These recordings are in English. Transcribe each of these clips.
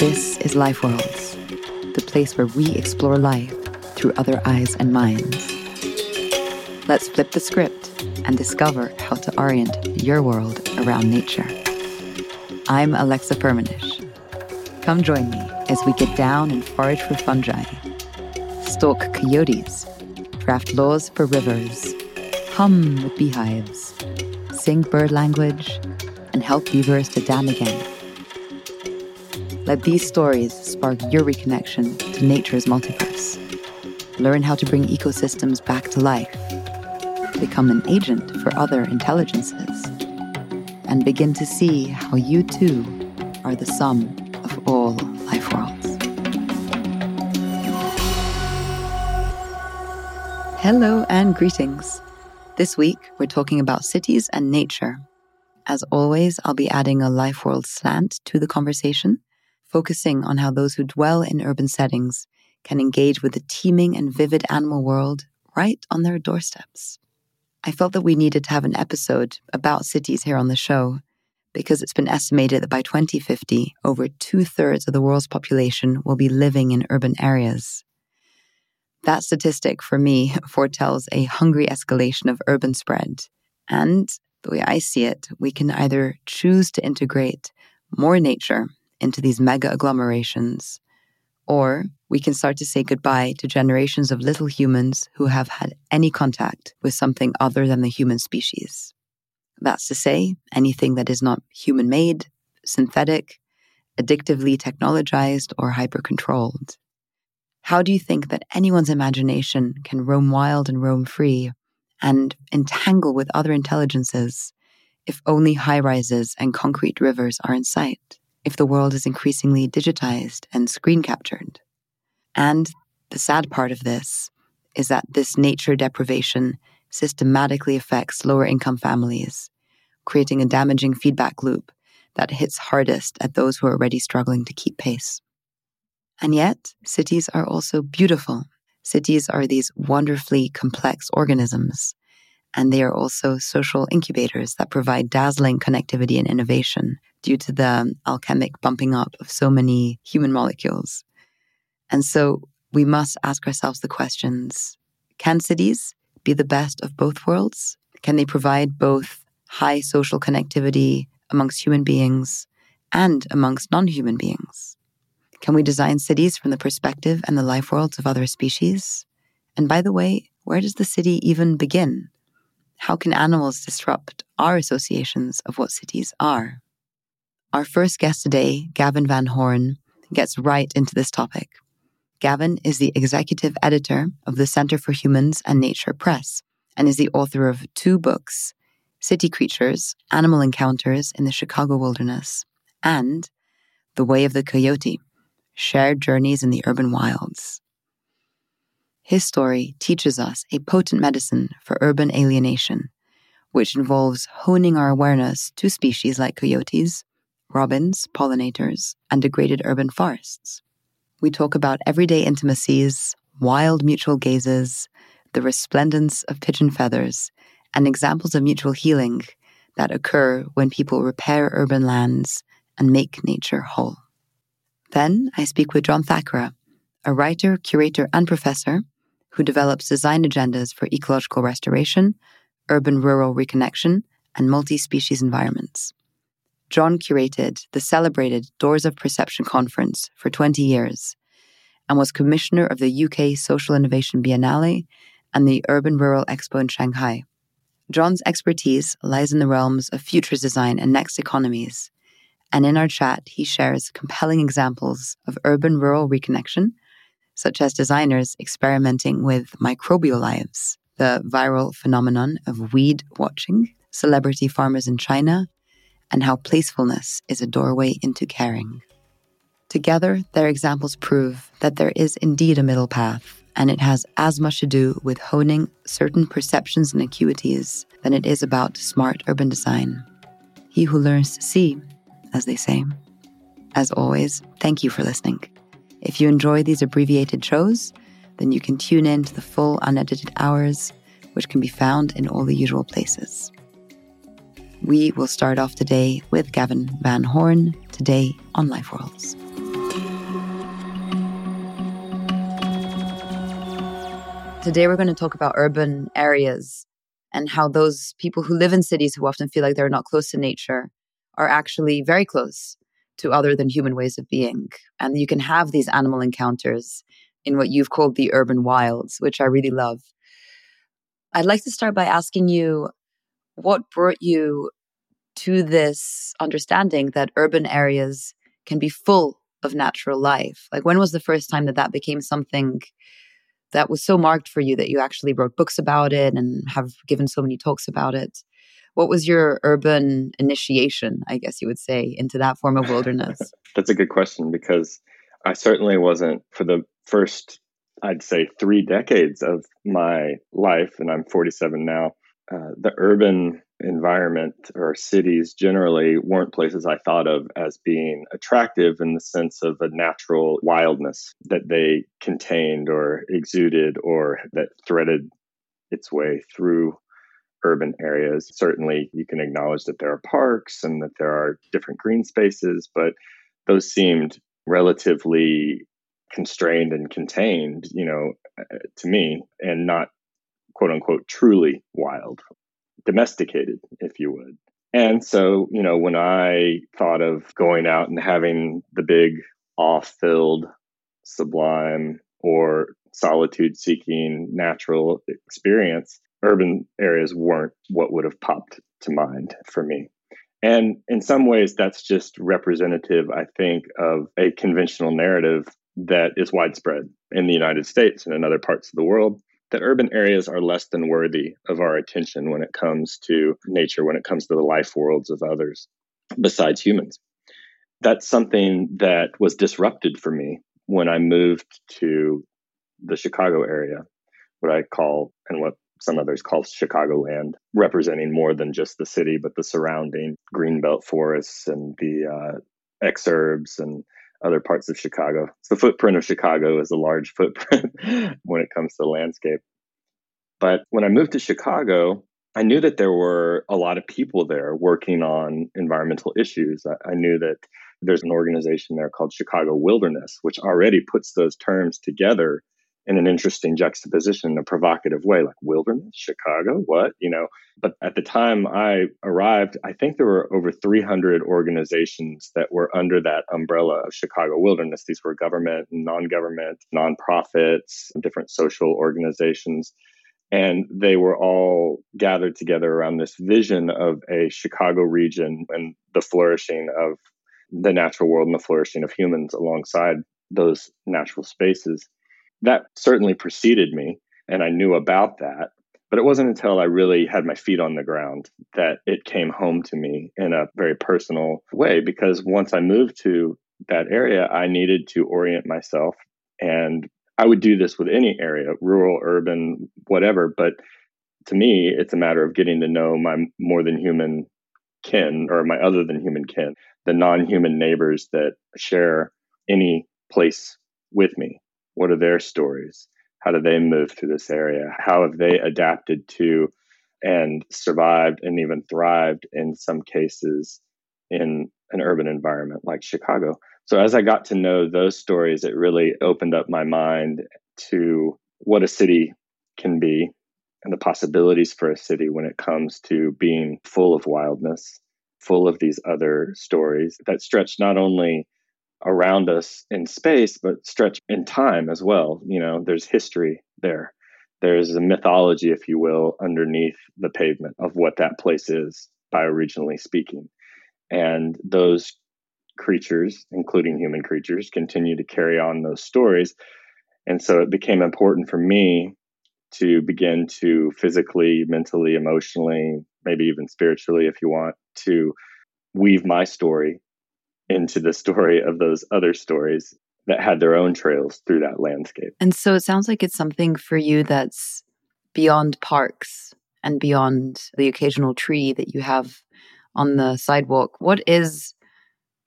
This is Life Worlds, the place where we explore life through other eyes and minds. Let's flip the script and discover how to orient your world around nature. I'm Alexa Firmenich. Come join me as we get down and forage for fungi, stalk coyotes, draft laws for rivers, hum with beehives, sing bird language, and help beavers to dam again. Let these stories spark your reconnection to nature's multiverse. Learn how to bring ecosystems back to life. Become an agent for other intelligences. And begin to see how you too are the sum of all life worlds. Hello and greetings. This week, we're talking about cities and nature. As always, I'll be adding a life world slant to the conversation focusing on how those who dwell in urban settings can engage with the teeming and vivid animal world right on their doorsteps. I felt that we needed to have an episode about cities here on the show because it's been estimated that by 2050, over two thirds of the world's population will be living in urban areas. That statistic for me foretells a hungry escalation of urban spread. And the way I see it, we can either choose to integrate more nature into these mega agglomerations, or we can start to say goodbye to generations of little humans who have had any contact with something other than the human species. That's to say, anything that is not human made, synthetic, addictively technologized, or hyper controlled. How do you think that anyone's imagination can roam wild and roam free and entangle with other intelligences if only high rises and concrete rivers are in sight? If the world is increasingly digitized and screen captured. And the sad part of this is that this nature deprivation systematically affects lower income families, creating a damaging feedback loop that hits hardest at those who are already struggling to keep pace. And yet, cities are also beautiful. Cities are these wonderfully complex organisms, and they are also social incubators that provide dazzling connectivity and innovation due to the um, alchemic bumping up of so many human molecules. And so we must ask ourselves the questions can cities be the best of both worlds? Can they provide both high social connectivity amongst human beings and amongst non human beings? Can we design cities from the perspective and the life worlds of other species? And by the way, where does the city even begin? How can animals disrupt our associations of what cities are? Our first guest today, Gavin Van Horn, gets right into this topic. Gavin is the executive editor of the Center for Humans and Nature Press and is the author of two books City Creatures Animal Encounters in the Chicago Wilderness and The Way of the Coyote Shared Journeys in the Urban Wilds. His story teaches us a potent medicine for urban alienation, which involves honing our awareness to species like coyotes robins, pollinators, and degraded urban forests. We talk about everyday intimacies, wild mutual gazes, the resplendence of pigeon feathers, and examples of mutual healing that occur when people repair urban lands and make nature whole. Then I speak with John Thackara, a writer, curator, and professor who develops design agendas for ecological restoration, urban rural reconnection, and multi species environments. John curated the celebrated Doors of Perception conference for 20 years and was commissioner of the UK Social Innovation Biennial and the Urban Rural Expo in Shanghai. John's expertise lies in the realms of futures design and next economies. And in our chat, he shares compelling examples of urban rural reconnection, such as designers experimenting with microbial lives, the viral phenomenon of weed watching, celebrity farmers in China, and how placefulness is a doorway into caring. Together, their examples prove that there is indeed a middle path, and it has as much to do with honing certain perceptions and acuities than it is about smart urban design. He who learns to see, as they say. As always, thank you for listening. If you enjoy these abbreviated shows, then you can tune in to the full unedited hours, which can be found in all the usual places. We will start off today with Gavin Van Horn, today on Life Worlds. Today, we're going to talk about urban areas and how those people who live in cities who often feel like they're not close to nature are actually very close to other than human ways of being. And you can have these animal encounters in what you've called the urban wilds, which I really love. I'd like to start by asking you what brought you to this understanding that urban areas can be full of natural life? Like, when was the first time that that became something that was so marked for you that you actually wrote books about it and have given so many talks about it? What was your urban initiation, I guess you would say, into that form of wilderness? That's a good question because I certainly wasn't for the first, I'd say, three decades of my life, and I'm 47 now. Uh, the urban environment or cities generally weren't places I thought of as being attractive in the sense of a natural wildness that they contained or exuded or that threaded its way through urban areas. Certainly, you can acknowledge that there are parks and that there are different green spaces, but those seemed relatively constrained and contained, you know, uh, to me, and not quote unquote truly wild, domesticated, if you would. And so, you know, when I thought of going out and having the big off filled, sublime, or solitude seeking natural experience, urban areas weren't what would have popped to mind for me. And in some ways, that's just representative, I think, of a conventional narrative that is widespread in the United States and in other parts of the world that urban areas are less than worthy of our attention when it comes to nature, when it comes to the life worlds of others besides humans. That's something that was disrupted for me when I moved to the Chicago area, what I call and what some others call Chicagoland, representing more than just the city, but the surrounding greenbelt forests and the uh, exurbs and other parts of Chicago. So the footprint of Chicago is a large footprint when it comes to landscape. But when I moved to Chicago, I knew that there were a lot of people there working on environmental issues. I, I knew that there's an organization there called Chicago Wilderness, which already puts those terms together in an interesting juxtaposition in a provocative way, like wilderness, Chicago, what, you know. But at the time I arrived, I think there were over 300 organizations that were under that umbrella of Chicago Wilderness. These were government, non government, nonprofits, different social organizations. And they were all gathered together around this vision of a Chicago region and the flourishing of the natural world and the flourishing of humans alongside those natural spaces that certainly preceded me and I knew about that. But it wasn't until I really had my feet on the ground that it came home to me in a very personal way. Because once I moved to that area, I needed to orient myself. And I would do this with any area, rural, urban, whatever. But to me, it's a matter of getting to know my more than human kin or my other than human kin, the non human neighbors that share any place with me. What are their stories? How do they move through this area? How have they adapted to and survived and even thrived in some cases in an urban environment like Chicago? So, as I got to know those stories, it really opened up my mind to what a city can be and the possibilities for a city when it comes to being full of wildness, full of these other stories that stretch not only around us in space, but stretch in time as well. You know, there's history there. There's a mythology, if you will, underneath the pavement of what that place is, bioregionally speaking. And those creatures, including human creatures, continue to carry on those stories. And so it became important for me to begin to physically, mentally, emotionally, maybe even spiritually, if you want, to weave my story into the story of those other stories that had their own trails through that landscape. And so it sounds like it's something for you that's beyond parks and beyond the occasional tree that you have on the sidewalk. What is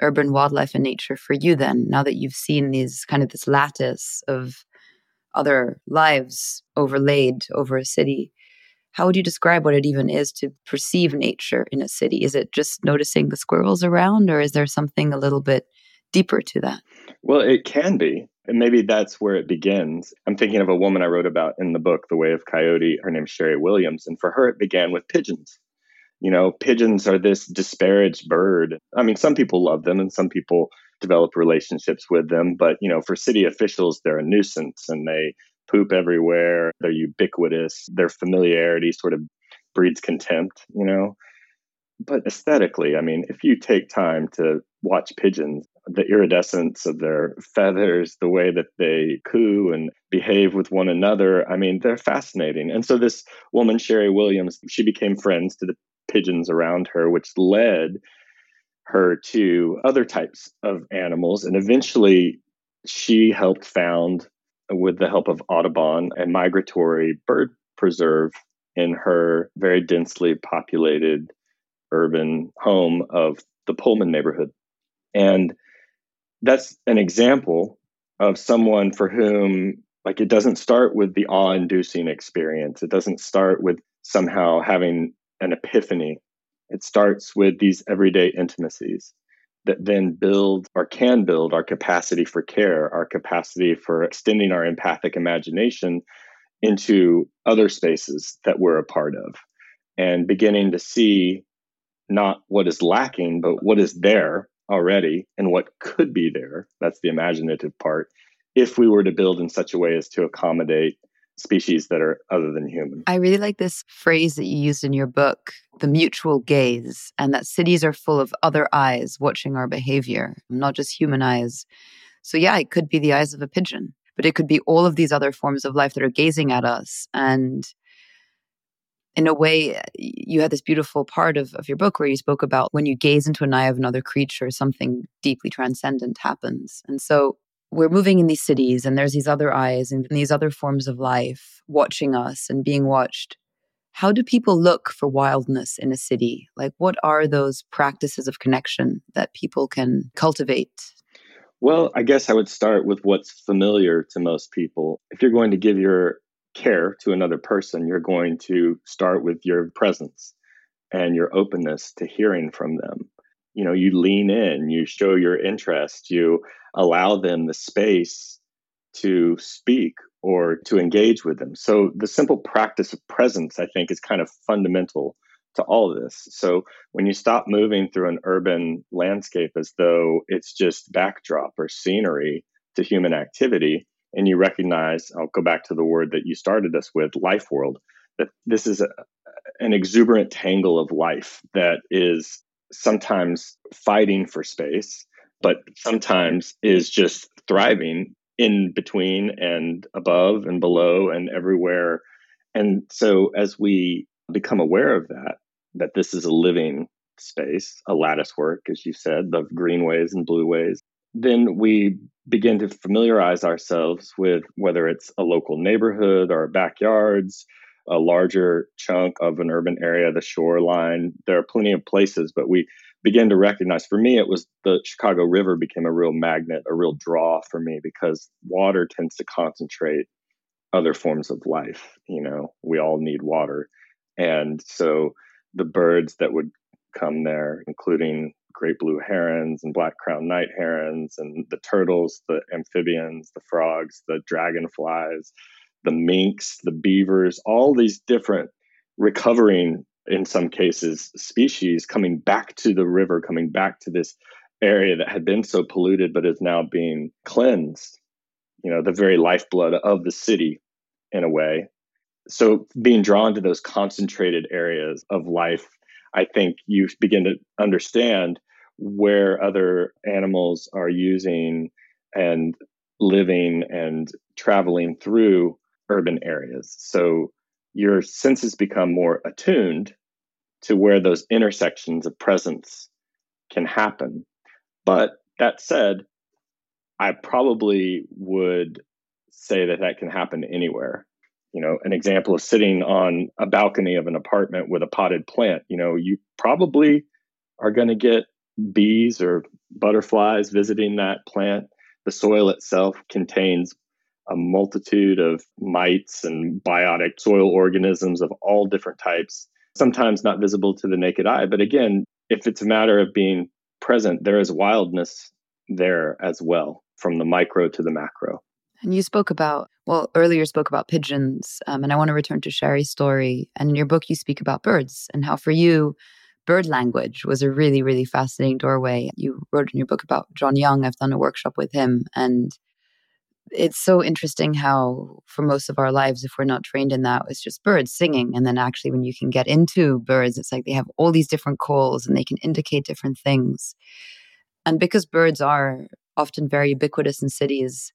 urban wildlife and nature for you then, now that you've seen these kind of this lattice of other lives overlaid over a city? How would you describe what it even is to perceive nature in a city? Is it just noticing the squirrels around, or is there something a little bit deeper to that? Well, it can be. And maybe that's where it begins. I'm thinking of a woman I wrote about in the book, The Way of Coyote. Her name's Sherry Williams. And for her, it began with pigeons. You know, pigeons are this disparaged bird. I mean, some people love them and some people develop relationships with them. But, you know, for city officials, they're a nuisance and they poop everywhere. They're ubiquitous. Their familiarity sort of breeds contempt, you know. But aesthetically, I mean, if you take time to watch pigeons, the iridescence of their feathers, the way that they coo and behave with one another, I mean, they're fascinating. And so this woman, Sherry Williams, she became friends to the pigeons around her, which led her to other types of animals. And eventually, she helped found, with the help of Audubon, a migratory bird preserve in her very densely populated urban home of the Pullman neighborhood. And that's an example of someone for whom, like, it doesn't start with the awe inducing experience. It doesn't start with somehow having an epiphany. It starts with these everyday intimacies that then build or can build our capacity for care, our capacity for extending our empathic imagination into other spaces that we're a part of and beginning to see not what is lacking, but what is there already and what could be there. That's the imaginative part. If we were to build in such a way as to accommodate species that are other than human. I really like this phrase that you used in your book, the mutual gaze, and that cities are full of other eyes watching our behavior, not just human eyes. So, yeah, it could be the eyes of a pigeon, but it could be all of these other forms of life that are gazing at us. And in a way, you had this beautiful part of, of your book where you spoke about when you gaze into an eye of another creature, something deeply transcendent happens. And so we're moving in these cities, and there's these other eyes and these other forms of life watching us and being watched. How do people look for wildness in a city? Like, what are those practices of connection that people can cultivate? Well, I guess I would start with what's familiar to most people. If you're going to give your care to another person, you're going to start with your presence and your openness to hearing from them. You know, you lean in, you show your interest, you allow them the space to speak or to engage with them. So the simple practice of presence, I think, is kind of fundamental to all of this. So when you stop moving through an urban landscape as though it's just backdrop or scenery to human activity, and you recognize, I'll go back to the word that you started us with, life world, that this is a, an exuberant tangle of life that is sometimes fighting for space, but sometimes is just thriving in between and above and below and everywhere. And so as we become aware of that, that this is a living space, a lattice work, as you said, of greenways and blueways, then we begin to familiarize ourselves with whether it's a local neighborhood or backyards, a larger chunk of an urban area, the shoreline. There are plenty of places, but we begin to recognize for me, it was the Chicago River became a real magnet, a real draw for me because water tends to concentrate other forms of life. You know, we all need water. And so the birds that would come there, including great blue herons and black crowned night herons and the turtles, the amphibians, the frogs, the dragonflies, the minks, the beavers, all these different recovering, in some cases, species coming back to the river, coming back to this area that had been so polluted but is now being cleansed. You know, the very lifeblood of the city in a way. So being drawn to those concentrated areas of life I think you begin to understand where other animals are using and living and traveling through urban areas. So your senses become more attuned to where those intersections of presence can happen. But that said, I probably would say that that can happen anywhere you know an example of sitting on a balcony of an apartment with a potted plant you know you probably are going to get bees or butterflies visiting that plant the soil itself contains a multitude of mites and biotic soil organisms of all different types sometimes not visible to the naked eye but again if it's a matter of being present there is wildness there as well from the micro to the macro. And you spoke about, well, earlier spoke about pigeons. Um, and I want to return to Sherry's story. And in your book, you speak about birds and how for you, bird language was a really, really fascinating doorway. You wrote in your book about John Young. I've done a workshop with him. And it's so interesting how, for most of our lives, if we're not trained in that, it's just birds singing. And then actually, when you can get into birds, it's like they have all these different calls and they can indicate different things. And because birds are often very ubiquitous in cities,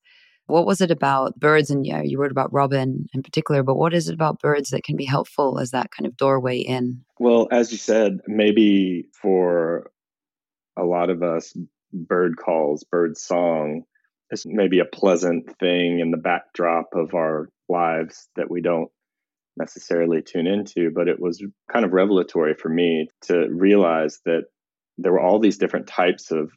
what was it about birds? And yeah, you wrote about robin in particular, but what is it about birds that can be helpful as that kind of doorway in? Well, as you said, maybe for a lot of us, bird calls, bird song is maybe a pleasant thing in the backdrop of our lives that we don't necessarily tune into. But it was kind of revelatory for me to realize that there were all these different types of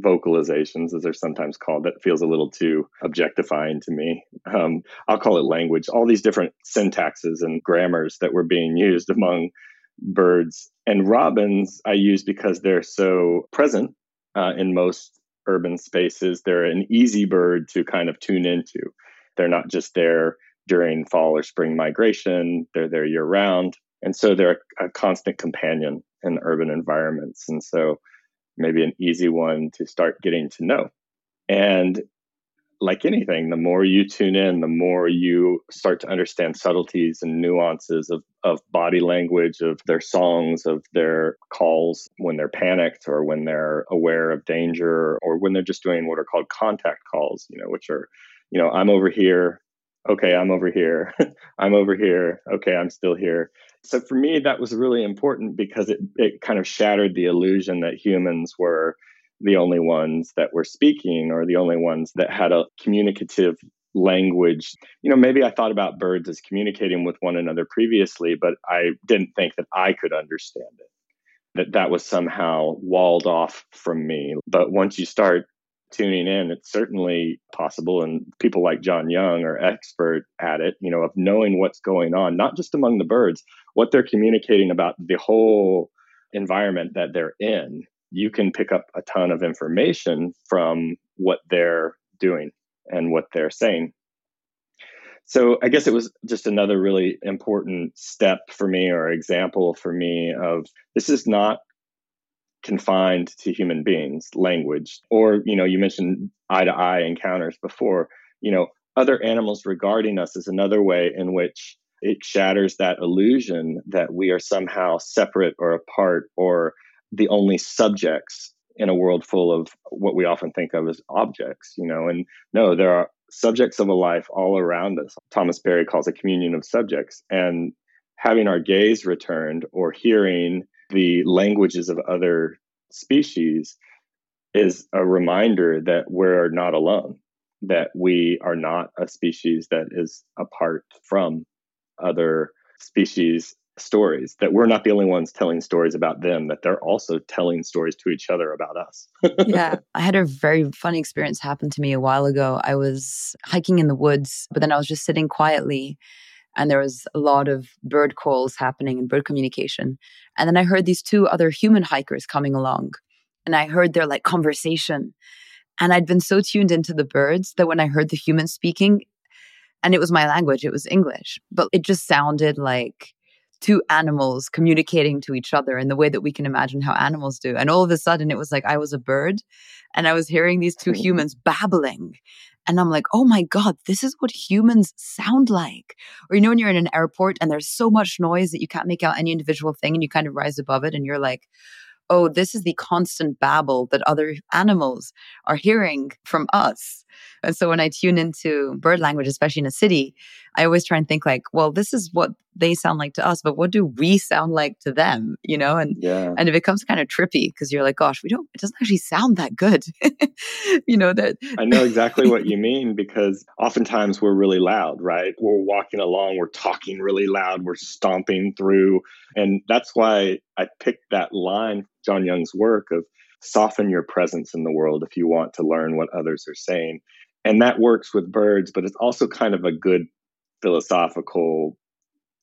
vocalizations, as they're sometimes called, that feels a little too objectifying to me. Um, I'll call it language. All these different syntaxes and grammars that were being used among birds and robins, I use because they're so present uh, in most urban spaces. They're an easy bird to kind of tune into. They're not just there during fall or spring migration, they're there year round. And so they're a, constant companion in urban environments. And so maybe an easy one to start getting to know. And like anything, the more you tune in, the more you start to understand subtleties and nuances of, of body language, of their songs, of their calls when they're panicked or when they're aware of danger or when they're just doing what are called contact calls, you know, which are, you know, I'm over here. Okay, I'm over here. I'm over here. Okay, I'm still here. So for me, that was really important because it, it kind of shattered the illusion that humans were the only ones that were speaking or the only ones that had a communicative language. You know, maybe I thought about birds as communicating with one another previously, but I didn't think that I could understand it. That that was somehow walled off from me. But once you start tuning in, it's certainly possible. And people like John Young are expert at it, you know, of knowing what's going on, not just among the birds, what they're communicating about the whole environment that they're in. You can pick up a ton of information from what they're doing and what they're saying. So I guess it was just another really important step for me or example for me of this is not confined to human beings language or you know you mentioned eye to eye encounters before you know other animals regarding us is another way in which it shatters that illusion that we are somehow separate or apart or the only subjects in a world full of what we often think of as objects you know? And no there are subjects of a life all around us. Thomas Berry calls a communion of subjects. And having our gaze returned or hearing the languages of other species is a reminder that we're not alone, that we are not a species that is apart from other species stories that we're not the only ones telling stories about them that they're also telling stories to each other about us yeah i had a very funny experience happen to me a while ago i was hiking in the woods but then i was just sitting quietly and there was a lot of bird calls happening and bird communication. And then I heard these two other human hikers coming along, and I heard their like conversation. And I'd been so tuned into the birds that when I heard the humans speaking, and it was my language, it was English, but it just sounded like two animals communicating to each other in the way that we can imagine how animals do. And all of a sudden, it was like I was a bird and I was hearing these two humans babbling. And I'm like, oh my God, this is what humans sound like. Or, you know, when you're in an airport and there's so much noise that you can't make out any individual thing and you kind of rise above it and you're like, oh, this is the constant babble that other animals are hearing from us. And so when I tune into bird language, especially in a city, I always try and think like, well, this is what they sound like to us, but what do we sound like to them? You know, and yeah. and it becomes kind of trippy because you're like, gosh, we don't. It doesn't actually sound that good. you know that. I know exactly what you mean because oftentimes we're really loud, right? We're walking along, we're talking really loud, we're stomping through, and that's why I picked that line, John Young's work of soften your presence in the world if you want to learn what others are saying. And that works with birds, but it's also kind of a good philosophical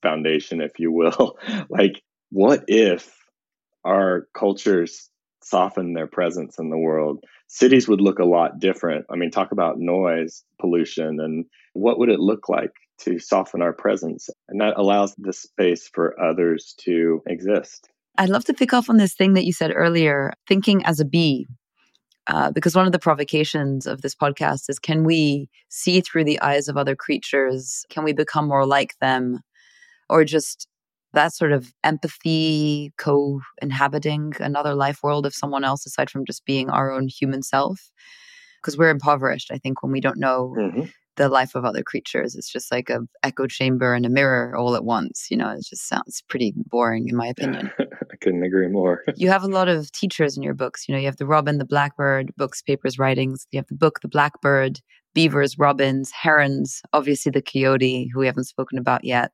foundation, if you will. like, what if our cultures soften their presence in the world, cities would look a lot different. I mean, talk about noise pollution and what would it look like to soften our presence? And that allows the space for others to exist. I'd love to pick up on this thing that you said earlier, thinking as a bee. Uh, because one of the provocations of this podcast is can we see through the eyes of other creatures? Can we become more like them? Or just that sort of empathy, co inhabiting another life world of someone else aside from just being our own human self? Because we're impoverished, I think, when we don't know mm-hmm the life of other creatures. It's just like a echo chamber and a mirror all at once. You know, it just sounds pretty boring in my opinion. I couldn't agree more. you have a lot of teachers in your books. You know, you have the robin, the blackbird, books, papers, writings. You have the book, the blackbird, beavers, robins, herons, obviously the coyote, who we haven't spoken about yet,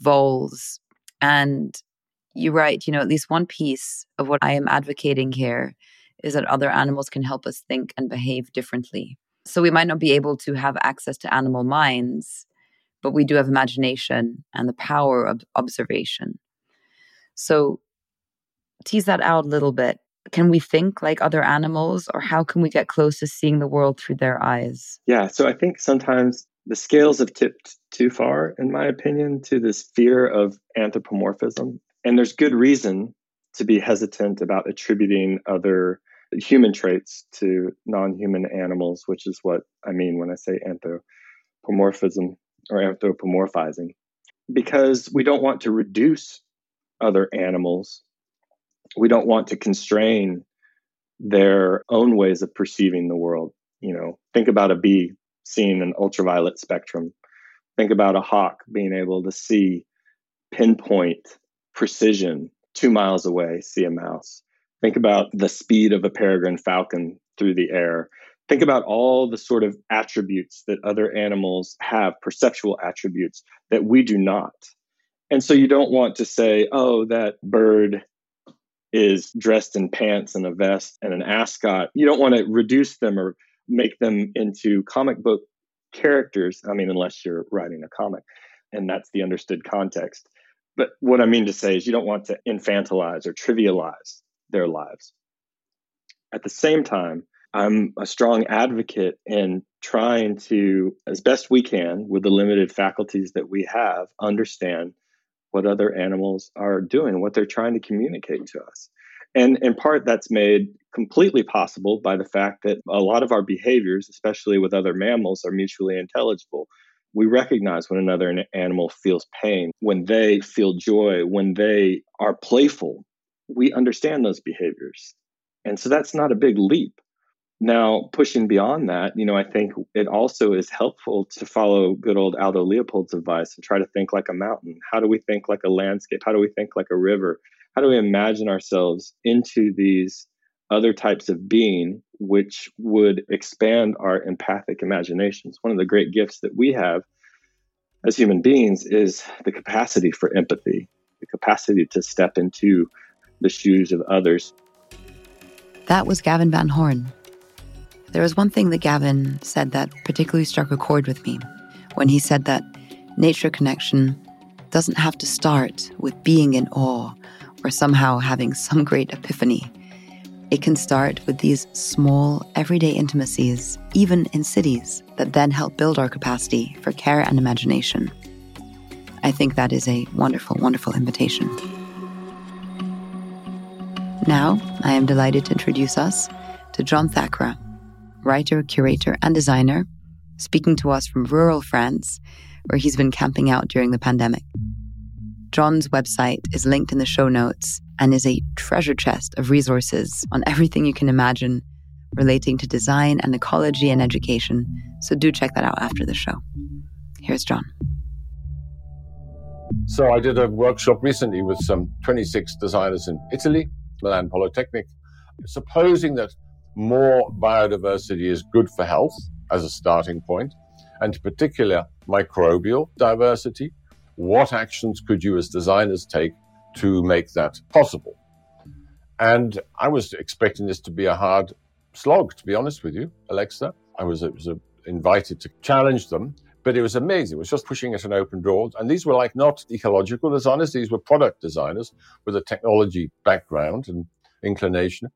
voles. And you write, you know, at least one piece of what I am advocating here is that other animals can help us think and behave differently. So we might not be able to have access to animal minds, but we do have imagination and the power of observation. So tease that out a little bit. Can we think like other animals, or how can we get close to seeing the world through their eyes? Yeah, so I think sometimes the scales have tipped too far, in my opinion, to this fear of anthropomorphism. And there's good reason to be hesitant about attributing other human traits to non-human animals, which is what I mean when I say anthropomorphism or anthropomorphizing, because we don't want to reduce other animals. We don't want to constrain their own ways of perceiving the world. You know, think about a bee seeing an ultraviolet spectrum. Think about a hawk being able to see pinpoint precision two miles away, see a mouse. Think about the speed of a peregrine falcon through the air. Think about all the sort of attributes that other animals have, perceptual attributes that we do not. And so you don't want to say, oh, that bird is dressed in pants and a vest and an ascot. You don't want to reduce them or make them into comic book characters. I mean, unless you're writing a comic and that's the understood context. But what I mean to say is you don't want to infantilize or trivialize their lives. At the same time, I'm a strong advocate in trying to, as best we can, with the limited faculties that we have, understand what other animals are doing, what they're trying to communicate to us. And in part, that's made completely possible by the fact that a lot of our behaviors, especially with other mammals, are mutually intelligible. We recognize when another animal feels pain, when they feel joy, when they are playful, we understand those behaviors. And so that's not a big leap. Now, pushing beyond that, you know, I think it also is helpful to follow good old Aldo Leopold's advice and try to think like a mountain. How do we think like a landscape? How do we think like a river? How do we imagine ourselves into these other types of being, which would expand our empathic imaginations? One of the great gifts that we have as human beings is the capacity for empathy, the capacity to step into the shoes of others. That was Gavin Van Horn. There was one thing that Gavin said that particularly struck a chord with me when he said that nature connection doesn't have to start with being in awe or somehow having some great epiphany. It can start with these small, everyday intimacies, even in cities, that then help build our capacity for care and imagination. I think that is a wonderful, wonderful invitation. Now, I am delighted to introduce us to John Thackara, writer, curator, and designer, speaking to us from rural France, where he's been camping out during the pandemic. John's website is linked in the show notes and is a treasure chest of resources on everything you can imagine relating to design and ecology and education. So do check that out after the show. Here's John. So I did a workshop recently with some 26 designers in Italy Milan Polytechnic, supposing that more biodiversity is good for health as a starting point, and in particular microbial diversity, what actions could you as designers take to make that possible? And I was expecting this to be a hard slog, to be honest with you, Alexa. I was, was uh, invited to challenge them, but it was amazing. It was just pushing at an open door. And these were like not ecological designers, these were product designers with a technology background. And inclination.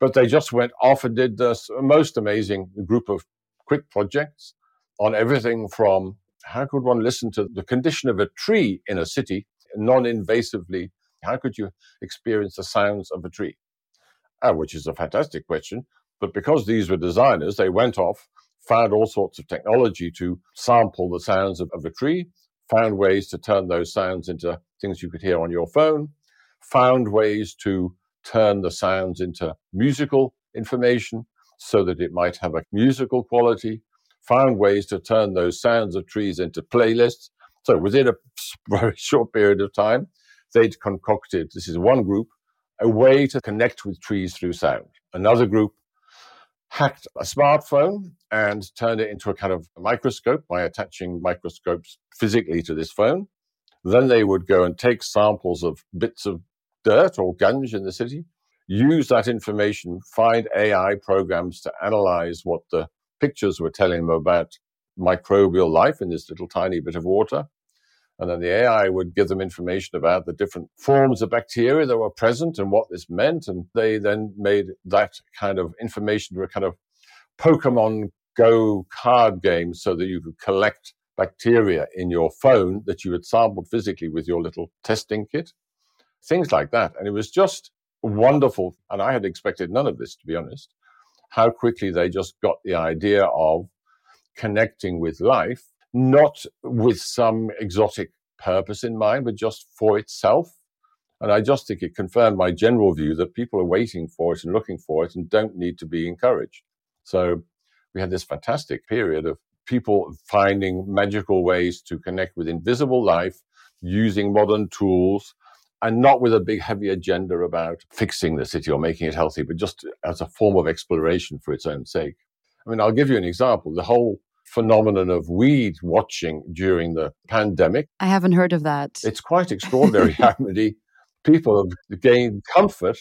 But they just went off and did this most amazing group of quick projects on everything from how could one listen to the condition of a tree in a city non invasively? How could you experience the sounds of a tree? Uh, which is a fantastic question. But because these were designers, they went off, found all sorts of technology to sample the sounds of, of a tree, found ways to turn those sounds into things you could hear on your phone, found ways to turn the sounds into musical information so that it might have a musical quality, found ways to turn those sounds of trees into playlists. So within a very short period of time, they'd concocted, this is one group, a way to connect with trees through sound. Another group hacked a smartphone and turned it into a kind of microscope by attaching microscopes physically to this phone. Then they would go and take samples of bits of dirt or gunge in the city, use that information, find AI programs to analyze what the pictures were telling them about microbial life in this little tiny bit of water. And then the AI would give them information about the different forms of bacteria that were present and what this meant. And they then made that kind of information to a kind of Pokemon Go card game so that you could collect bacteria in your phone that you had sampled physically with your little testing kit. Things like that. And it was just wonderful. And I had expected none of this, to be honest. How quickly they just got the idea of connecting with life not with some exotic purpose in mind, but just for itself. And I just think it confirmed my general view that people are waiting for it and looking for it and don't need to be encouraged. So we had this fantastic period of people finding magical ways to connect with invisible life using modern tools and not with a big heavy agenda about fixing the city or making it healthy, but just as a form of exploration for its own sake. I mean, I'll give you an example. The whole phenomenon of weed watching during the pandemic. I haven't heard of that. It's quite extraordinary how many people have gained comfort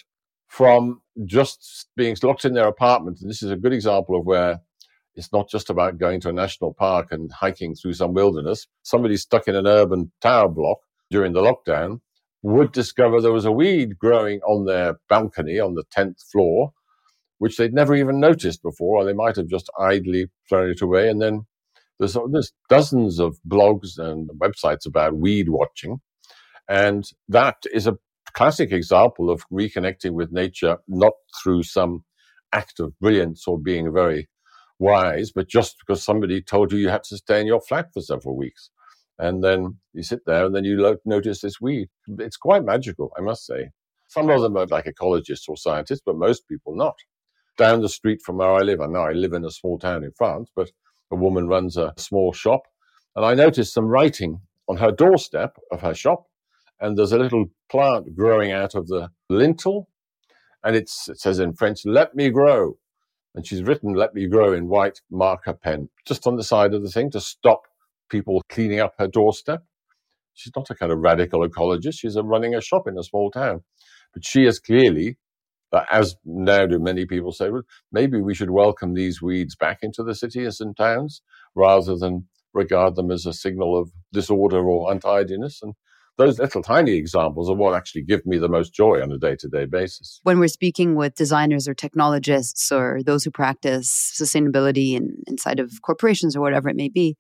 from just being locked in their apartment. And this is a good example of where it's not just about going to a national park and hiking through some wilderness. Somebody stuck in an urban tower block during the lockdown would discover there was a weed growing on their balcony on the 10th floor which they'd never even noticed before, or they might have just idly thrown it away. And then there's, there's dozens of blogs and websites about weed watching. And that is a classic example of reconnecting with nature, not through some act of brilliance or being very wise, but just because somebody told you you had to stay in your flat for several weeks. And then you sit there and then you lo- notice this weed. It's quite magical, I must say. Some of them are like ecologists or scientists, but most people not down the street from where I live. I know I live in a small town in France, but a woman runs a small shop. And I noticed some writing on her doorstep of her shop. And there's a little plant growing out of the lintel. And it says in French, let me grow. And she's written, let me grow in white marker pen, just on the side of the thing to stop people cleaning up her doorstep. She's not a kind of radical ecologist. She's a running a shop in a small town. But she has clearly as now do many people say, well, maybe we should welcome these weeds back into the cities and towns rather than regard them as a signal of disorder or untidiness. And those little tiny examples are what actually give me the most joy on a day to day basis. When we're speaking with designers or technologists or those who practice sustainability in, inside of corporations or whatever it may be,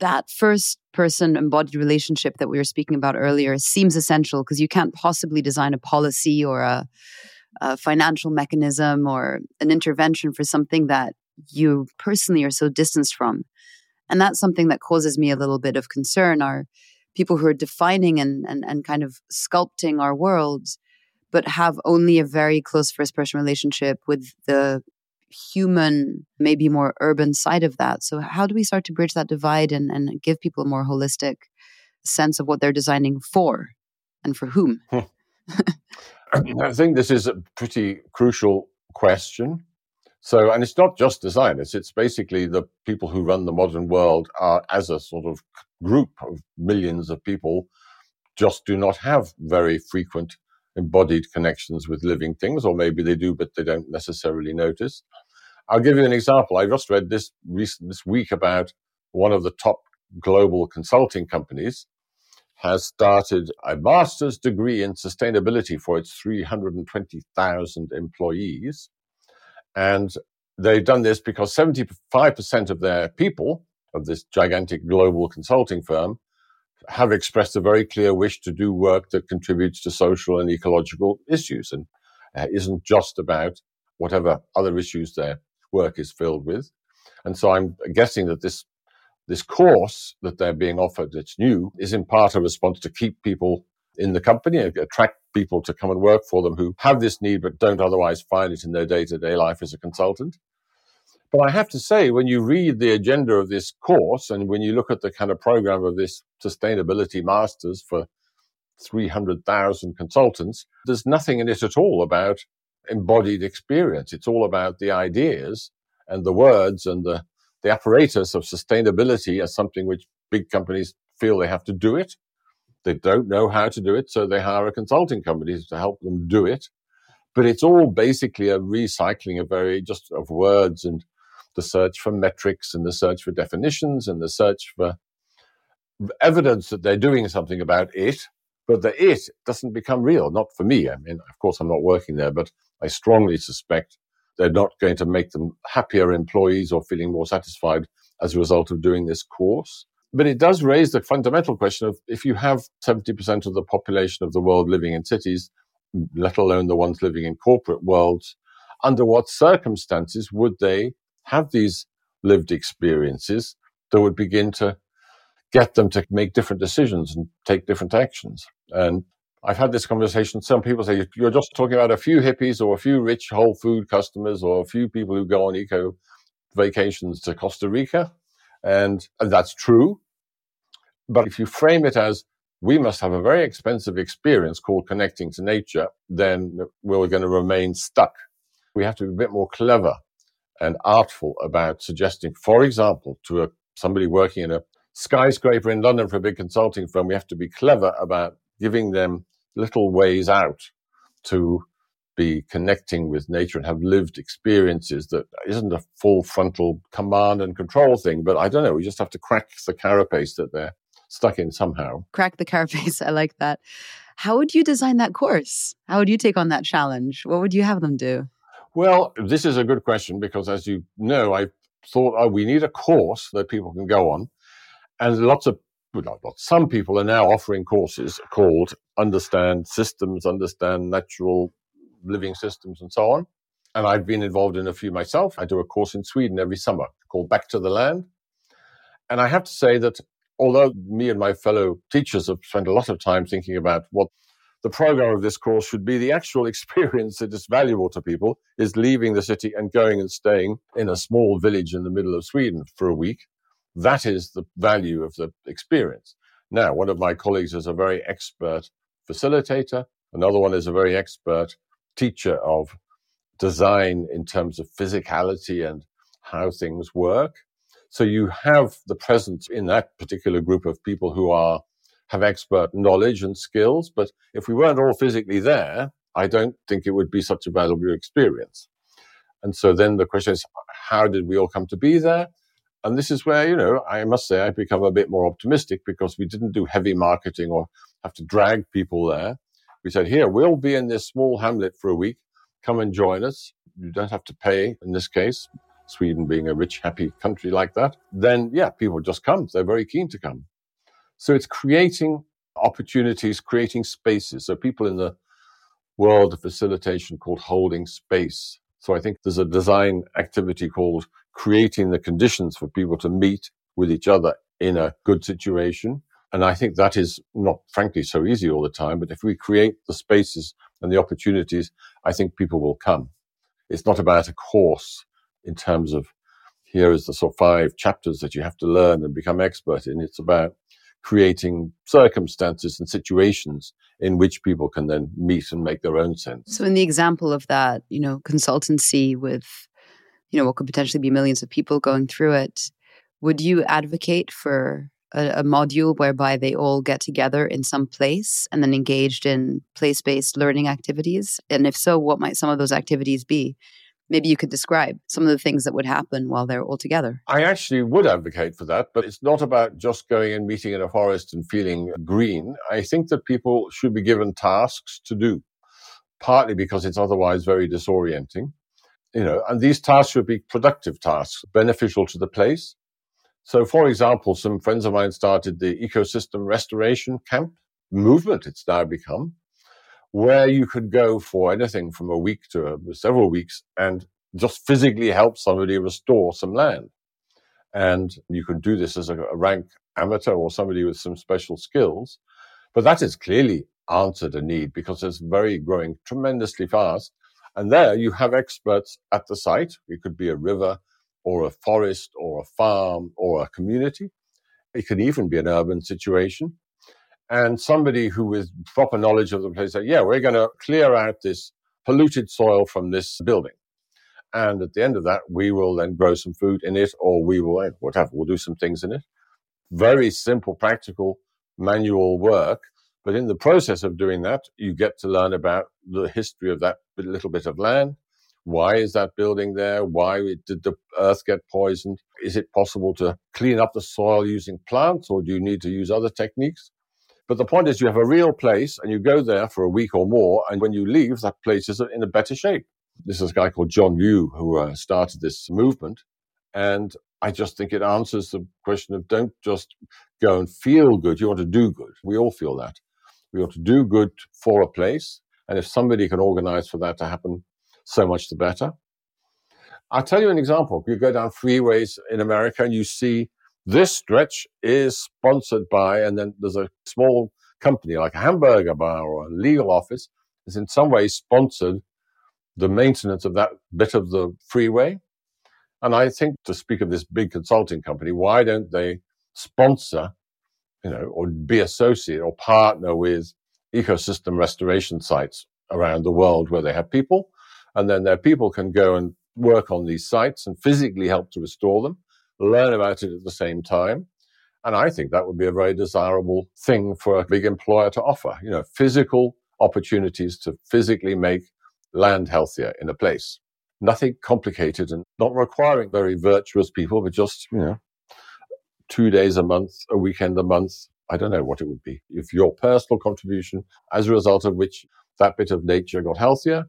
that first person embodied relationship that we were speaking about earlier seems essential because you can't possibly design a policy or a a financial mechanism or an intervention for something that you personally are so distanced from. And that's something that causes me a little bit of concern are people who are defining and, and, and kind of sculpting our world, but have only a very close first person relationship with the human, maybe more urban side of that. So, how do we start to bridge that divide and, and give people a more holistic sense of what they're designing for and for whom? I think this is a pretty crucial question. So, and it's not just designers, it's basically the people who run the modern world are, as a sort of group of millions of people, just do not have very frequent embodied connections with living things, or maybe they do, but they don't necessarily notice. I'll give you an example. I just read this recent, this week about one of the top global consulting companies has started a master's degree in sustainability for its 320,000 employees. And they've done this because 75% of their people of this gigantic global consulting firm have expressed a very clear wish to do work that contributes to social and ecological issues and uh, isn't just about whatever other issues their work is filled with. And so I'm guessing that this this course that they're being offered that's new is in part a response to keep people in the company and attract people to come and work for them who have this need but don't otherwise find it in their day-to-day life as a consultant. But I have to say, when you read the agenda of this course and when you look at the kind of program of this sustainability masters for 300,000 consultants, there's nothing in it at all about embodied experience. It's all about the ideas and the words and the, the apparatus of sustainability as something which big companies feel they have to do it. They don't know how to do it, so they hire a consulting company to help them do it. But it's all basically a recycling of very just of words and the search for metrics and the search for definitions and the search for evidence that they're doing something about it, but the it doesn't become real. Not for me. I mean, of course, I'm not working there, but I strongly suspect they're not going to make them happier employees or feeling more satisfied as a result of doing this course. But it does raise the fundamental question of if you have 70% of the population of the world living in cities, let alone the ones living in corporate worlds, under what circumstances would they have these lived experiences that would begin to get them to make different decisions and take different actions. And I've had this conversation. Some people say you're just talking about a few hippies or a few rich whole food customers or a few people who go on eco vacations to Costa Rica. And, and that's true. But if you frame it as we must have a very expensive experience called connecting to nature, then we're going to remain stuck. We have to be a bit more clever and artful about suggesting, for example, to a, somebody working in a skyscraper in London for a big consulting firm, we have to be clever about giving them little ways out to be connecting with nature and have lived experiences that isn't a full frontal command and control thing. But I don't know, we just have to crack the carapace that they're stuck in somehow. Crack the carapace. I like that. How would you design that course? How would you take on that challenge? What would you have them do? Well, this is a good question because, as you know, I thought oh, we need a course that people can go on, and lots of well, not some people are now offering courses called "Understand Systems," "Understand Natural Living Systems," and so on. And I've been involved in a few myself. I do a course in Sweden every summer called "Back to the Land," and I have to say that although me and my fellow teachers have spent a lot of time thinking about what the program of this course should be the actual experience that is valuable to people is leaving the city and going and staying in a small village in the middle of Sweden for a week. That is the value of the experience. Now, one of my colleagues is a very expert facilitator. Another one is a very expert teacher of design in terms of physicality and how things work. So you have the presence in that particular group of people who are have expert knowledge and skills. But if we weren't all physically there, I don't think it would be such a valuable experience. And so then the question is, how did we all come to be there? And this is where, you know, I must say I become a bit more optimistic because we didn't do heavy marketing or have to drag people there. We said, here, we'll be in this small hamlet for a week. Come and join us. You don't have to pay in this case, Sweden being a rich, happy country like that. Then, yeah, people just come. They're very keen to come. So it's creating opportunities, creating spaces. So people in the world of facilitation called holding space. So I think there's a design activity called creating the conditions for people to meet with each other in a good situation. And I think that is not, frankly, so easy all the time. But if we create the spaces and the opportunities, I think people will come. It's not about a course in terms of here is the sort of five chapters that you have to learn and become expert in. It's about creating circumstances and situations in which people can then meet and make their own sense. So, in the example of that, you know, consultancy with, you know, what could potentially be millions of people going through it, would you advocate for a, a module whereby they all get together in some place and then engaged in place based learning activities? And if so, what might some of those activities be? maybe you could describe some of the things that would happen while they're all together. I actually would advocate for that, but it's not about just going and meeting in a forest and feeling green. I think that people should be given tasks to do, partly because it's otherwise very disorienting. You know, and these tasks should be productive tasks, beneficial to the place. So, for example, some friends of mine started the ecosystem restoration camp movement, it's now become, where you could go for anything from a week to a, several weeks and just physically help somebody restore some land. And you can do this as a, a rank amateur or somebody with some special skills. But that has clearly answered a need because it's very growing tremendously fast. And there you have experts at the site. It could be a river or a forest or a farm or a community. It could even be an urban situation and somebody who with proper knowledge of the place said, yeah, we're going to clear out this polluted soil from this building. And at the end of that, we will then grow some food in it, or we will, whatever, we'll do some things in it. Very simple, practical, manual work. But in the process of doing that, you get to learn about the history of that little bit of land. Why is that building there? Why did the earth get poisoned? Is it possible to clean up the soil using plants, or do you need to use other techniques? But the point is, you have a real place and you go there for a week or more. And when you leave, that place is in a better shape. This is a guy called John Liu who uh, started this movement. And I just think it answers the question of don't just go and feel good. You want to do good. We all feel that. We ought to do good for a place. And if somebody can organize for that to happen, so much the better. I'll tell you an example. You go down freeways in America and you see this stretch is sponsored by, and then there's a small company like a hamburger bar or a legal office is in some way sponsored the maintenance of that bit of the freeway. And I think to speak of this big consulting company, why don't they sponsor, you know, or be associated or partner with ecosystem restoration sites around the world where they have people? And then their people can go and work on these sites and physically help to restore them learn about it at the same time. And I think that would be a very desirable thing for a big employer to offer, you know, physical opportunities to physically make land healthier in a place. Nothing complicated and not requiring very virtuous people, but just, you know, two days a month, a weekend a month. I don't know what it would be. If your personal contribution, as a result of which that bit of nature got healthier,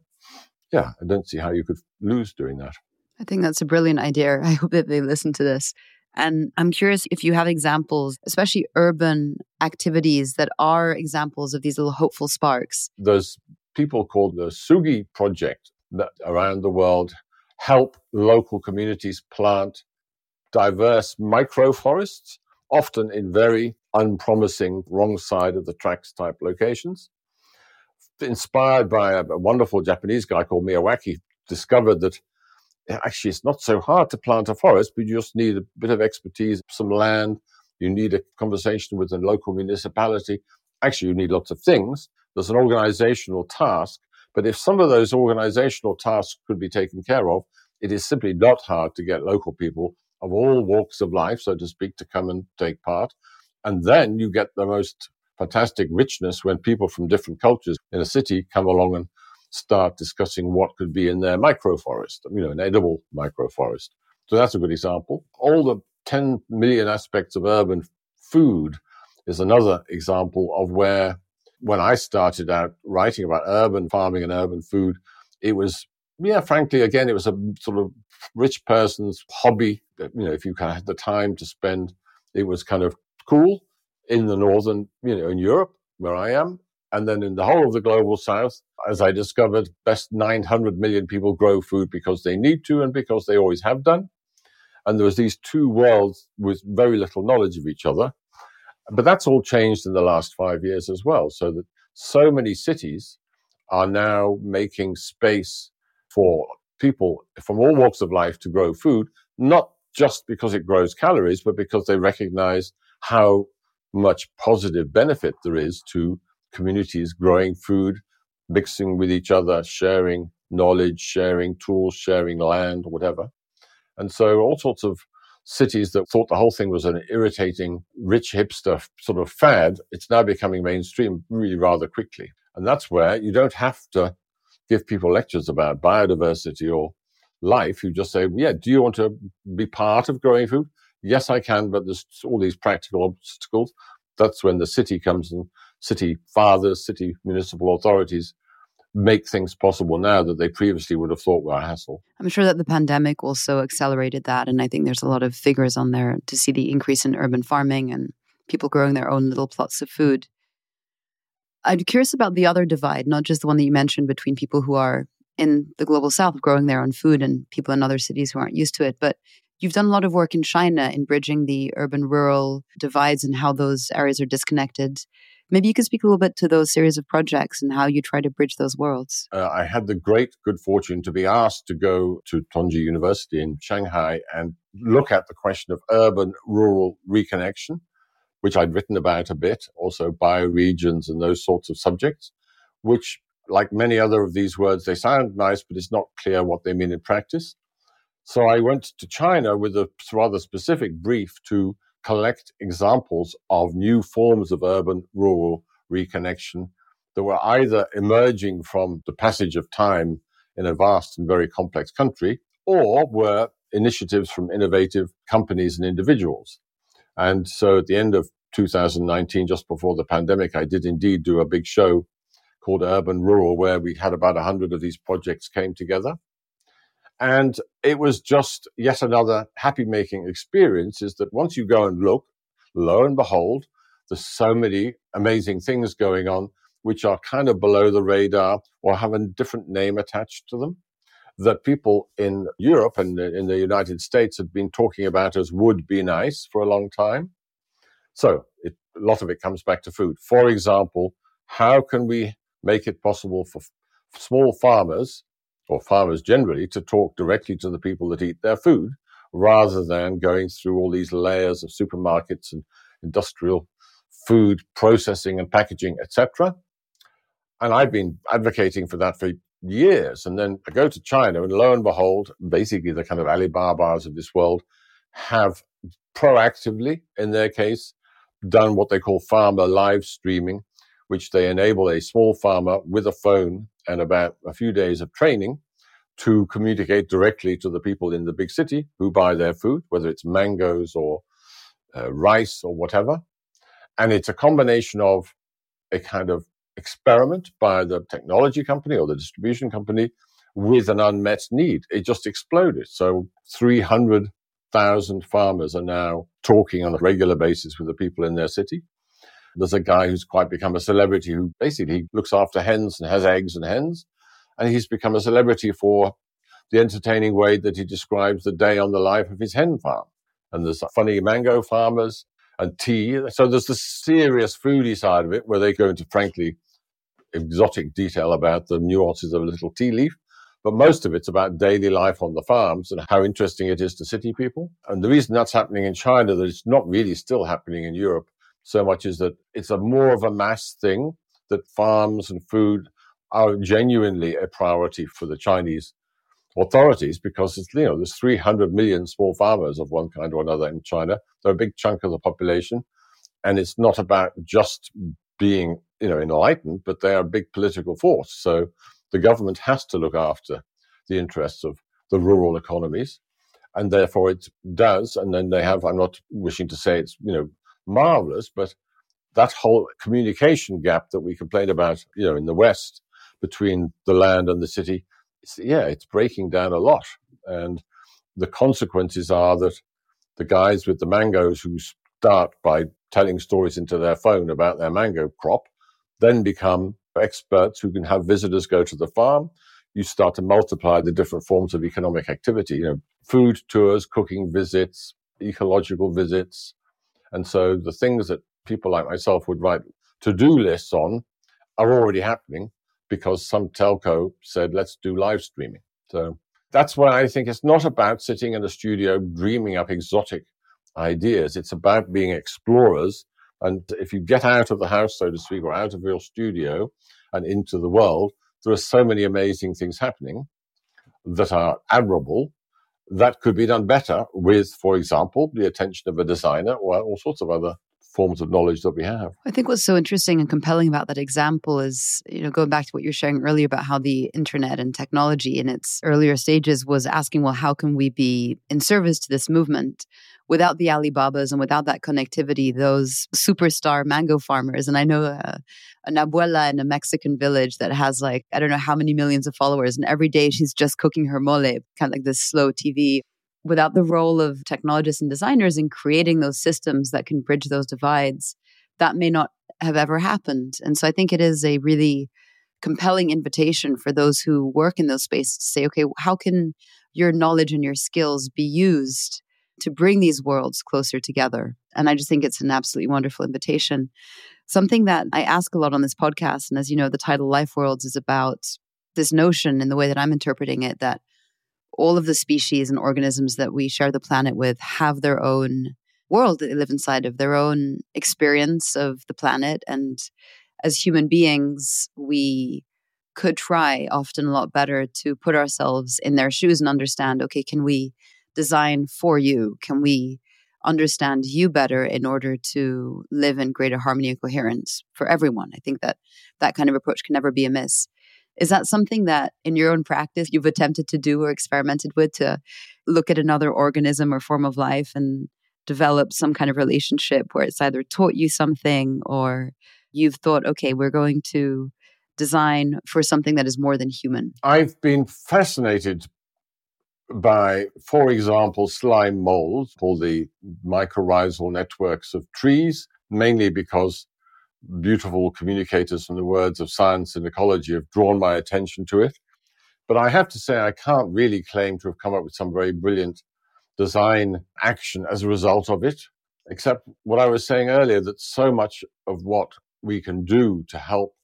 yeah, I don't see how you could lose doing that. I think that's a brilliant idea. I hope that they listen to this. And I'm curious if you have examples, especially urban activities that are examples of these little hopeful sparks. There's people called the Sugi Project that around the world help local communities plant diverse microforests, often in very unpromising wrong side of the tracks type locations. Inspired by a, a wonderful Japanese guy called Miyawaki, discovered that actually it's not so hard to plant a forest, but you just need a bit of expertise, some land. You need a conversation with the local municipality. Actually, you need lots of things. There's an organizational task. But if some of those organizational tasks could be taken care of, it is simply not hard to get local people of all walks of life, so to speak, to come and take part. And then you get the most fantastic richness when people from different cultures in a city come along and start discussing what could be in their microforest, you know, an edible microforest. So that's a good example. All the 10 million aspects of urban food is another example of where, when I started out writing about urban farming and urban food, it was, yeah, frankly, again, it was a sort of rich person's hobby. You know, if you kind of had the time to spend, it was kind of cool in the northern, you know, in Europe, where I am. And then in the whole of the global south, as I discovered, best 900 million people grow food because they need to and because they always have done. And there was these two worlds with very little knowledge of each other. But that's all changed in the last five years as well. So that so many cities are now making space for people from all walks of life to grow food, not just because it grows calories, but because they recognize how much positive benefit there is to communities growing food mixing with each other, sharing knowledge, sharing tools, sharing land, whatever. And so all sorts of cities that thought the whole thing was an irritating, rich hipster sort of fad, it's now becoming mainstream really rather quickly. And that's where you don't have to give people lectures about biodiversity or life, you just say, yeah, do you want to be part of growing food? Yes, I can, but there's all these practical obstacles. That's when the city comes and city fathers, city municipal authorities make things possible now that they previously would have thought were a hassle. I'm sure that the pandemic also accelerated that. And I think there's a lot of figures on there to see the increase in urban farming and people growing their own little plots of food. I'm curious about the other divide, not just the one that you mentioned between people who are in the global south growing their own food and people in other cities who aren't used to it, but You've done a lot of work in China in bridging the urban rural divides and how those areas are disconnected. Maybe you could speak a little bit to those series of projects and how you try to bridge those worlds. Uh, I had the great good fortune to be asked to go to Tongji University in Shanghai and look at the question of urban rural reconnection, which I'd written about a bit, also bioregions and those sorts of subjects, which, like many other of these words, they sound nice, but it's not clear what they mean in practice. So I went to China with a rather specific brief to collect examples of new forms of urban rural reconnection that were either emerging from the passage of time in a vast and very complex country or were initiatives from innovative companies and individuals. And so at the end of 2019, just before the pandemic, I did indeed do a big show called Urban Rural, where we had about 100 of these projects came together. And it was just yet another happy making experience is that once you go and look, lo and behold, there's so many amazing things going on which are kind of below the radar or have a different name attached to them that people in Europe and in the United States had been talking about as would be nice for a long time. So it, a lot of it comes back to food. For example, how can we make it possible for small farmers or farmers generally, to talk directly to the people that eat their food rather than going through all these layers of supermarkets and industrial food processing and packaging, etc. And I've been advocating for that for years. And then I go to China, and lo and behold, basically the kind of Alibabas of this world have proactively, in their case, done what they call farmer live streaming, which they enable a small farmer with a phone and about a few days of training to communicate directly to the people in the big city who buy their food, whether it's mangoes or uh, rice or whatever. And it's a combination of a kind of experiment by the technology company or the distribution company with an unmet need. It just exploded. So 300,000 farmers are now talking on a regular basis with the people in their city. There's a guy who's quite become a celebrity who basically looks after hens and has eggs and hens. And he's become a celebrity for the entertaining way that he describes the day on the life of his hen farm. And there's funny mango farmers and tea. So there's the serious foodie side of it where they go into frankly exotic detail about the nuances of a little tea leaf. But most of it's about daily life on the farms and how interesting it is to city people. And the reason that's happening in China that it's not really still happening in Europe so much is that it's a more of a mass thing that farms and food are genuinely a priority for the Chinese authorities because it's, you know there's 300 million small farmers of one kind or another in China. They're a big chunk of the population, and it's not about just being you know enlightened, but they are a big political force. So the government has to look after the interests of the rural economies, and therefore it does. And then they have. I'm not wishing to say it's you know marvelous, but that whole communication gap that we complain about, you know, in the West between the land and the city, it's, yeah, it's breaking down a lot. And the consequences are that the guys with the mangoes who start by telling stories into their phone about their mango crop then become experts who can have visitors go to the farm. You start to multiply the different forms of economic activity, you know, food tours, cooking visits, ecological visits, and so the things that people like myself would write to do lists on are already happening because some telco said, let's do live streaming. So that's why I think it's not about sitting in a studio dreaming up exotic ideas. It's about being explorers. And if you get out of the house, so to speak, or out of your studio and into the world, there are so many amazing things happening that are admirable that could be done better with, for example, the attention of a designer or all sorts of other forms of knowledge that we have. I think what's so interesting and compelling about that example is, you know, going back to what you're sharing earlier about how the internet and technology in its earlier stages was asking, well, how can we be in service to this movement? Without the Alibabas and without that connectivity, those superstar mango farmers, and I know uh, an abuela in a Mexican village that has like, I don't know how many millions of followers, and every day she's just cooking her mole, kind of like this slow TV without the role of technologists and designers in creating those systems that can bridge those divides, that may not have ever happened. And so I think it is a really compelling invitation for those who work in those spaces to say, okay, how can your knowledge and your skills be used to bring these worlds closer together? And I just think it's an absolutely wonderful invitation. Something that I ask a lot on this podcast, and as you know, the title Life Worlds is about this notion in the way that I'm interpreting it that all of the species and organisms that we share the planet with have their own world that they live inside of, their own experience of the planet. And as human beings, we could try often a lot better to put ourselves in their shoes and understand okay, can we design for you? Can we understand you better in order to live in greater harmony and coherence for everyone? I think that that kind of approach can never be amiss. Is that something that in your own practice you've attempted to do or experimented with to look at another organism or form of life and develop some kind of relationship where it's either taught you something or you've thought, okay, we're going to design for something that is more than human? I've been fascinated by, for example, slime molds or the mycorrhizal networks of trees, mainly because beautiful communicators from the words of science and ecology have drawn my attention to it. But I have to say, I can't really claim to have come up with some very brilliant design action as a result of it, except what I was saying earlier that so much of what we can do to help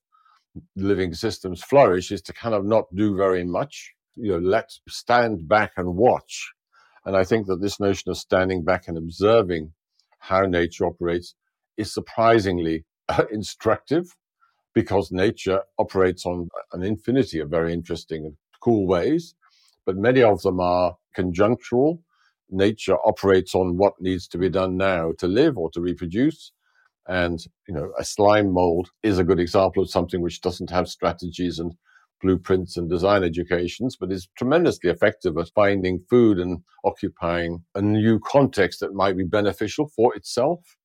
living systems flourish is to kind of not do very much. You know, let's stand back and watch. And I think that this notion of standing back and observing how nature operates is surprisingly uh, instructive because nature operates on an infinity of very interesting and cool ways, but many of them are conjunctural. Nature operates on what needs to be done now to live or to reproduce. And, you know, a slime mold is a good example of something which doesn't have strategies and blueprints and design educations, but is tremendously effective at finding food and occupying a new context that might be beneficial for itself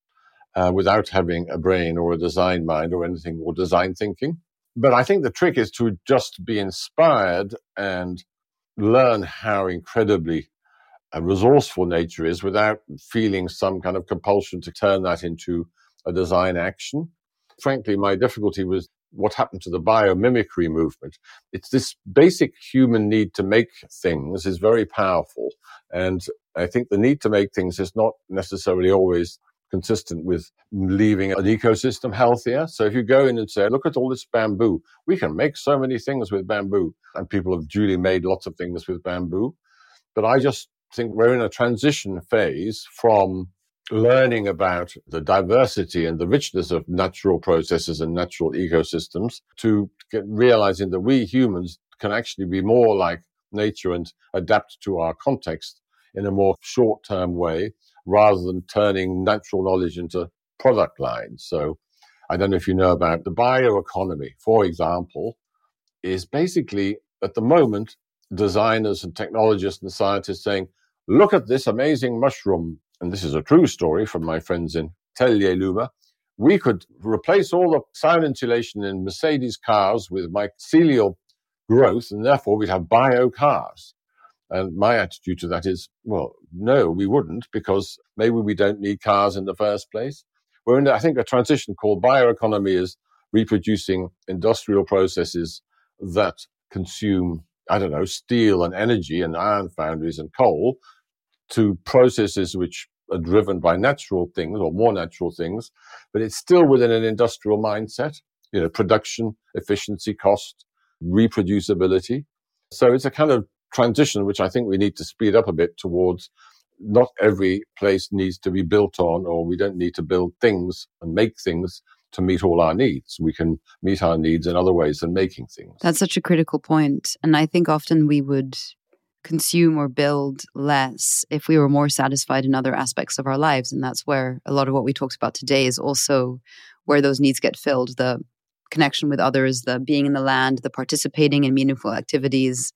uh, without having a brain or a design mind or anything or design thinking. But I think the trick is to just be inspired and learn how incredibly uh, resourceful nature is without feeling some kind of compulsion to turn that into a design action. Frankly, my difficulty was what happened to the biomimicry movement. It's this basic human need to make things is very powerful. And I think the need to make things is not necessarily always consistent with leaving an ecosystem healthier. So if you go in and say, look at all this bamboo, we can make so many things with bamboo. And people have duly made lots of things with bamboo. But I just think we're in a transition phase from learning about the diversity and the richness of natural processes and natural ecosystems to realizing that we humans can actually be more like nature and adapt to our context in a more short term way rather than turning natural knowledge into product lines. So I don't know if you know about the bioeconomy, for example, is basically at the moment designers and technologists and scientists saying, look at this amazing mushroom. And this is a true story from my friends in Atelier Luma. We could replace all the sound insulation in Mercedes cars with mycelial growth, and therefore we'd have bio cars. And my attitude to that is, well, no, we wouldn't, because maybe we don't need cars in the first place. We're in, I think, a transition called bioeconomy is reproducing industrial processes that consume, I don't know, steel and energy and iron foundries and coal to processes which are driven by natural things or more natural things, but it's still within an industrial mindset, you know, production, efficiency, cost, reproducibility. So it's a kind of transition, which I think we need to speed up a bit towards not every place needs to be built on, or we don't need to build things and make things to meet all our needs. We can meet our needs in other ways than making things. That's such a critical point. And I think often we would consume or build less if we were more satisfied in other aspects of our lives. And that's where a lot of what we talked about today is also where those needs get filled the connection with others, the being in the land, the participating in meaningful activities.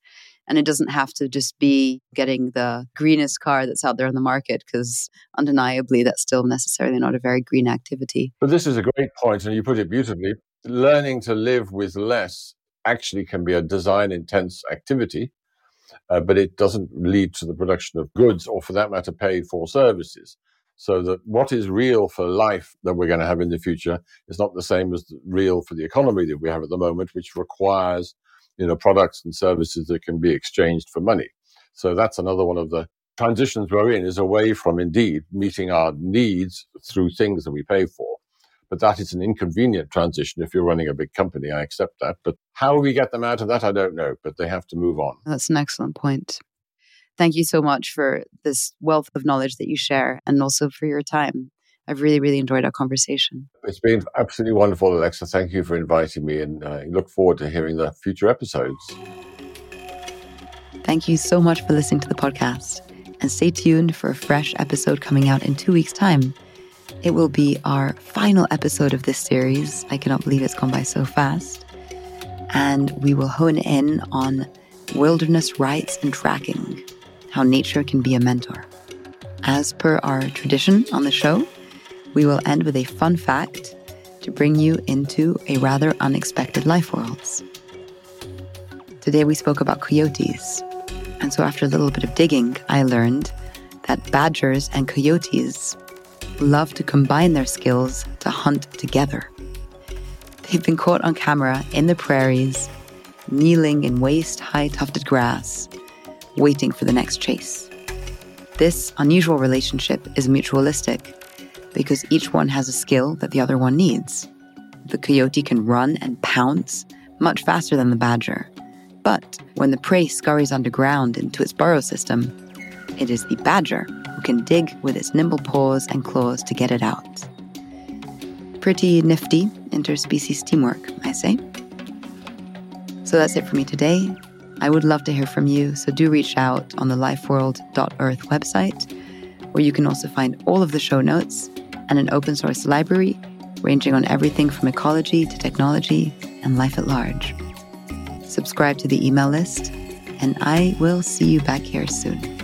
And it doesn't have to just be getting the greenest car that's out there on the market, because undeniably that's still necessarily not a very green activity. But this is a great point, and you put it beautifully. Learning to live with less actually can be a design intense activity uh, but it doesn't lead to the production of goods or, for that matter, paid for services. So that what is real for life that we're going to have in the future is not the same as real for the economy that we have at the moment, which requires you know products and services that can be exchanged for money. So that's another one of the transitions we're in is away from indeed meeting our needs through things that we pay for but that is an inconvenient transition if you're running a big company. I accept that. But how we get them out of that, I don't know, but they have to move on. That's an excellent point. Thank you so much for this wealth of knowledge that you share and also for your time. I've really, really enjoyed our conversation. It's been absolutely wonderful, Alexa. Thank you for inviting me and I look forward to hearing the future episodes. Thank you so much for listening to the podcast and stay tuned for a fresh episode coming out in two weeks' time. It will be our final episode of this series. I cannot believe it's gone by so fast. And we will hone in on wilderness rights and tracking, how nature can be a mentor. As per our tradition on the show, we will end with a fun fact to bring you into a rather unexpected life worlds. Today we spoke about coyotes. And so after a little bit of digging, I learned that badgers and coyotes love to combine their skills to hunt together. They've been caught on camera in the prairies, kneeling in waist high tufted grass, waiting for the next chase. This unusual relationship is mutualistic because each one has a skill that the other one needs. The coyote can run and pounce much faster than the badger. But when the prey scurries underground into its burrow system, it is the badger can dig with its nimble paws and claws to get it out. Pretty nifty interspecies teamwork, I say. So that's it for me today. I would love to hear from you, so do reach out on the lifeworld.earth website, where you can also find all of the show notes and an open source library ranging on everything from ecology to technology and life at large. Subscribe to the email list, and I will see you back here soon.